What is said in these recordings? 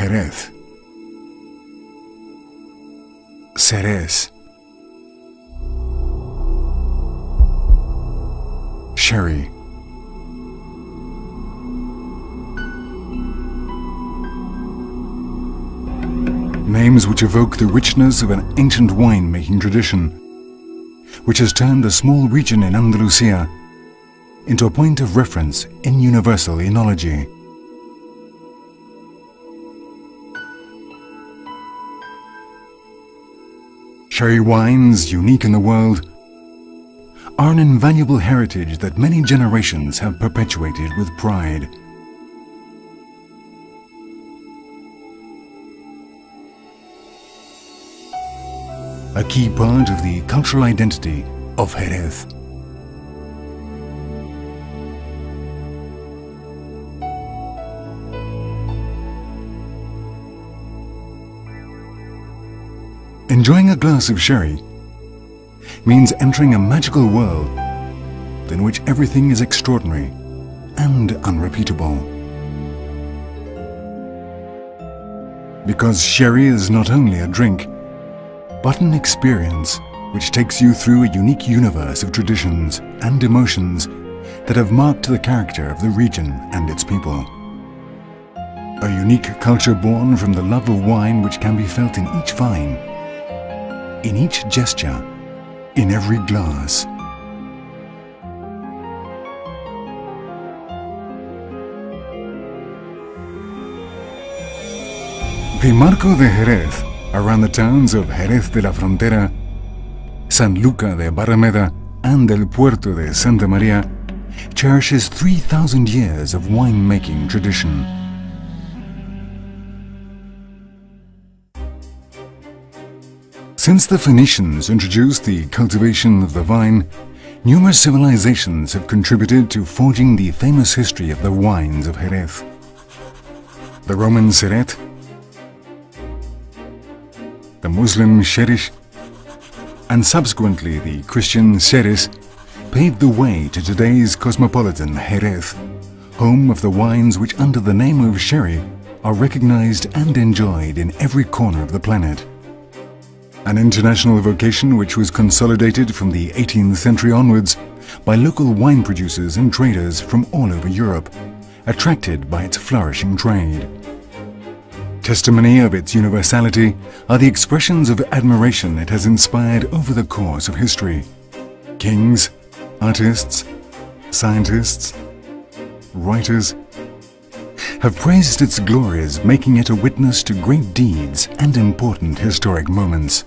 Jerez. Xérès. Sherry. Names which evoke the richness of an ancient wine-making tradition, which has turned a small region in Andalusia into a point of reference in universal enology. Sherry wines, unique in the world, are an invaluable heritage that many generations have perpetuated with pride. A key part of the cultural identity of Jerez. Enjoying a glass of sherry means entering a magical world in which everything is extraordinary and unrepeatable. Because sherry is not only a drink, but an experience which takes you through a unique universe of traditions and emotions that have marked the character of the region and its people. A unique culture born from the love of wine which can be felt in each vine, in each gesture, in every glass. The Marco de Jerez, around the towns of Jerez de la Frontera, Sanlúcar de Barrameda, and El Puerto de Santa Maria, cherishes 3,000 years of winemaking tradition. Since the Phoenicians introduced the cultivation of the vine, numerous civilizations have contributed to forging the famous history of the wines of Jerez. The Roman Ceret, the Muslim Sherish, and subsequently the Christian Xeres paved the way to today's cosmopolitan Jerez, home of the wines which under the name of sherry are recognized and enjoyed in every corner of the planet an international vocation which was consolidated from the 18th century onwards by local wine producers and traders from all over Europe, attracted by its flourishing trade. Testimony of its universality are the expressions of admiration it has inspired over the course of history. Kings, artists, scientists, writers, have praised its glories, making it a witness to great deeds and important historic moments.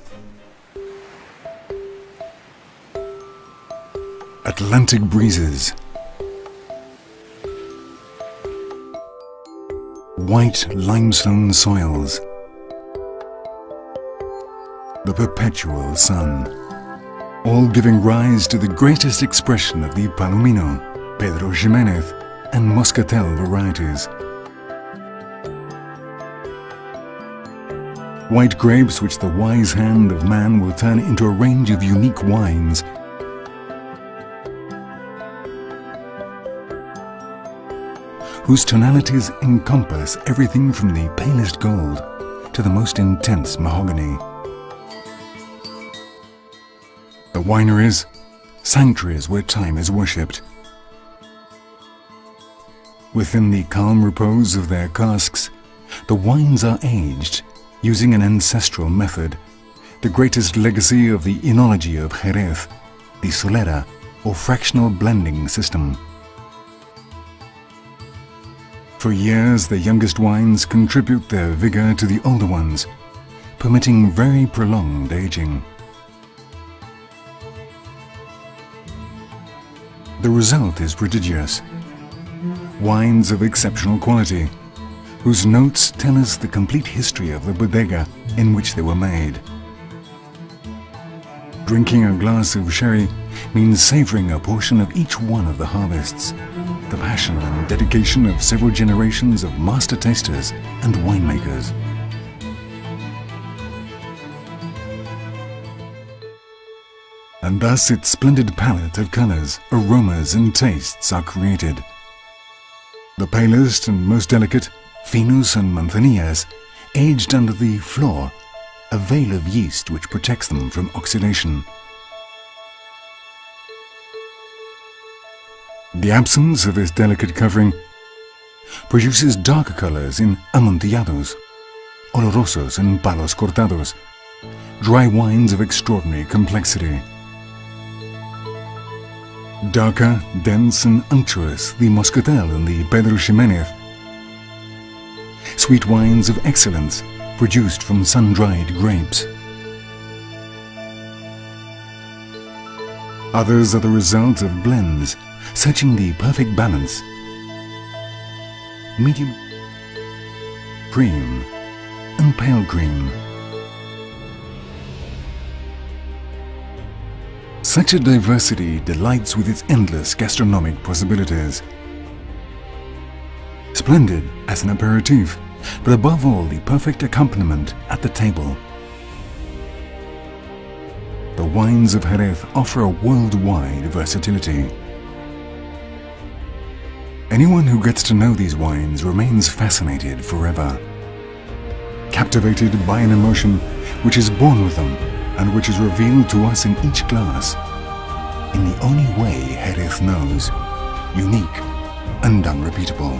Atlantic breezes, white limestone soils, the perpetual sun, all giving rise to the greatest expression of the Palomino, Pedro Ximenez, and Moscatel varieties. White grapes which the wise hand of man will turn into a range of unique wines. Whose tonalities encompass everything from the palest gold to the most intense mahogany. The wineries, sanctuaries where time is worshipped. Within the calm repose of their casks, the wines are aged using an ancestral method, the greatest legacy of the enology of Jerez, the solera or fractional blending system. For years, the youngest wines contribute their vigor to the older ones, permitting very prolonged aging. The result is prodigious. Wines of exceptional quality, whose notes tell us the complete history of the bodega in which they were made. Drinking a glass of sherry means savoring a portion of each one of the harvests, the passion and dedication of several generations of master tasters and winemakers. And thus its splendid palette of colors, aromas and tastes are created. The palest and most delicate Finos and Manzanillas aged under the flor, a veil of yeast which protects them from oxidation. The absence of this delicate covering produces darker colors in amontillados, olorosos and palos cortados, dry wines of extraordinary complexity. Darker, dense and unctuous, the Moscatel and the Pedro Ximenez. Sweet wines of excellence, produced from sun-dried grapes. Others are the result of blends, searching the perfect balance. Medium, cream, and pale cream. Such a diversity delights with its endless gastronomic possibilities. Splendid as an aperitif, but above all the perfect accompaniment at the table. The wines of Jerez offer a worldwide versatility. Anyone who gets to know these wines remains fascinated forever. Captivated by an emotion which is born with them and which is revealed to us in each glass, in the only way Jerez knows, unique and unrepeatable.